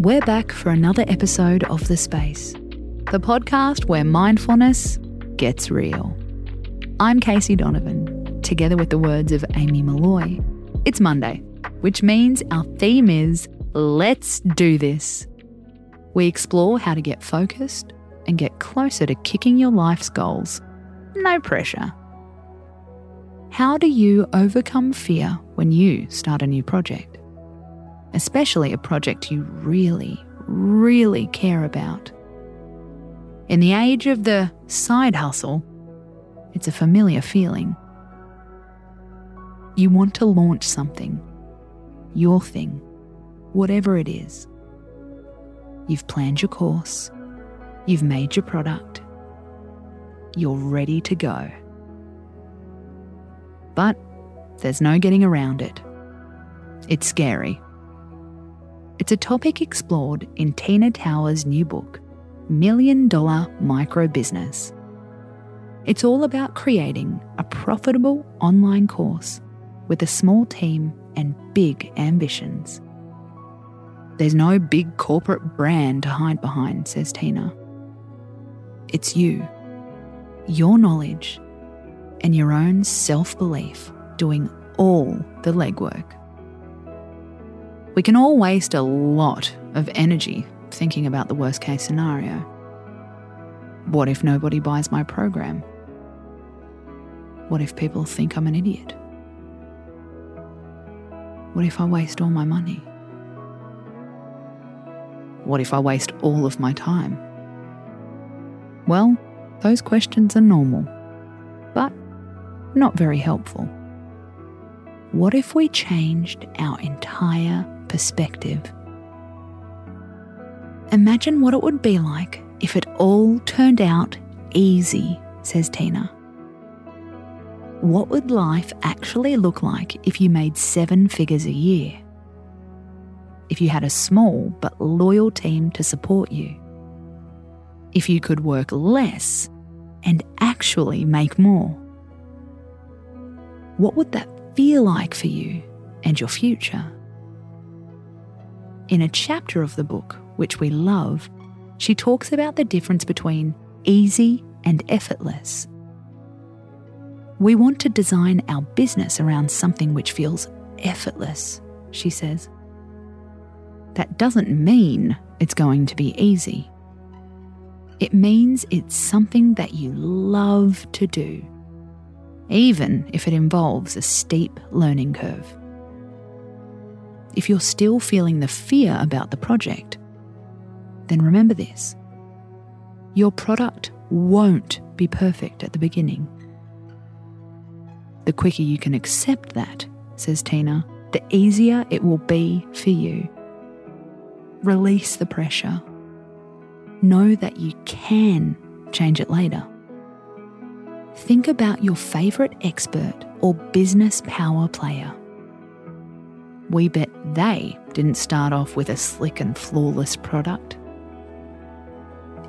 We're back for another episode of The Space, the podcast where mindfulness gets real. I'm Casey Donovan, together with the words of Amy Molloy. It's Monday, which means our theme is Let's Do This. We explore how to get focused and get closer to kicking your life's goals. No pressure. How do you overcome fear when you start a new project? Especially a project you really, really care about. In the age of the side hustle, it's a familiar feeling. You want to launch something, your thing, whatever it is. You've planned your course, you've made your product, you're ready to go. But there's no getting around it. It's scary. It's a topic explored in Tina Tower's new book, Million Dollar Micro Business. It's all about creating a profitable online course with a small team and big ambitions. There's no big corporate brand to hide behind, says Tina. It's you, your knowledge, and your own self belief doing all the legwork. We can all waste a lot of energy thinking about the worst case scenario. What if nobody buys my program? What if people think I'm an idiot? What if I waste all my money? What if I waste all of my time? Well, those questions are normal, but not very helpful. What if we changed our entire perspective. Imagine what it would be like if it all turned out easy, says Tina. What would life actually look like if you made seven figures a year? If you had a small but loyal team to support you? If you could work less and actually make more? What would that feel like for you and your future? In a chapter of the book, which we love, she talks about the difference between easy and effortless. We want to design our business around something which feels effortless, she says. That doesn't mean it's going to be easy. It means it's something that you love to do, even if it involves a steep learning curve if you're still feeling the fear about the project, then remember this your product won't be perfect at the beginning. The quicker you can accept that, says Tina, the easier it will be for you. Release the pressure. Know that you can change it later. Think about your favourite expert or business power player we bet they didn't start off with a slick and flawless product.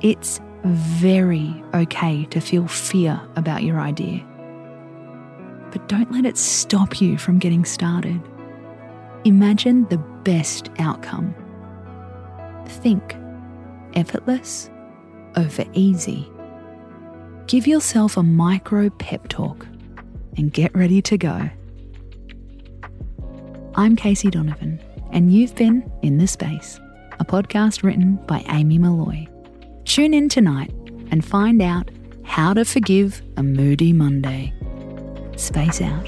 It's very okay to feel fear about your idea. But don't let it stop you from getting started. Imagine the best outcome. Think effortless over easy. Give yourself a micro pep talk and get ready to go. I'm Casey Donovan, and you've been In the Space, a podcast written by Amy Molloy. Tune in tonight and find out how to forgive a moody Monday. Space out.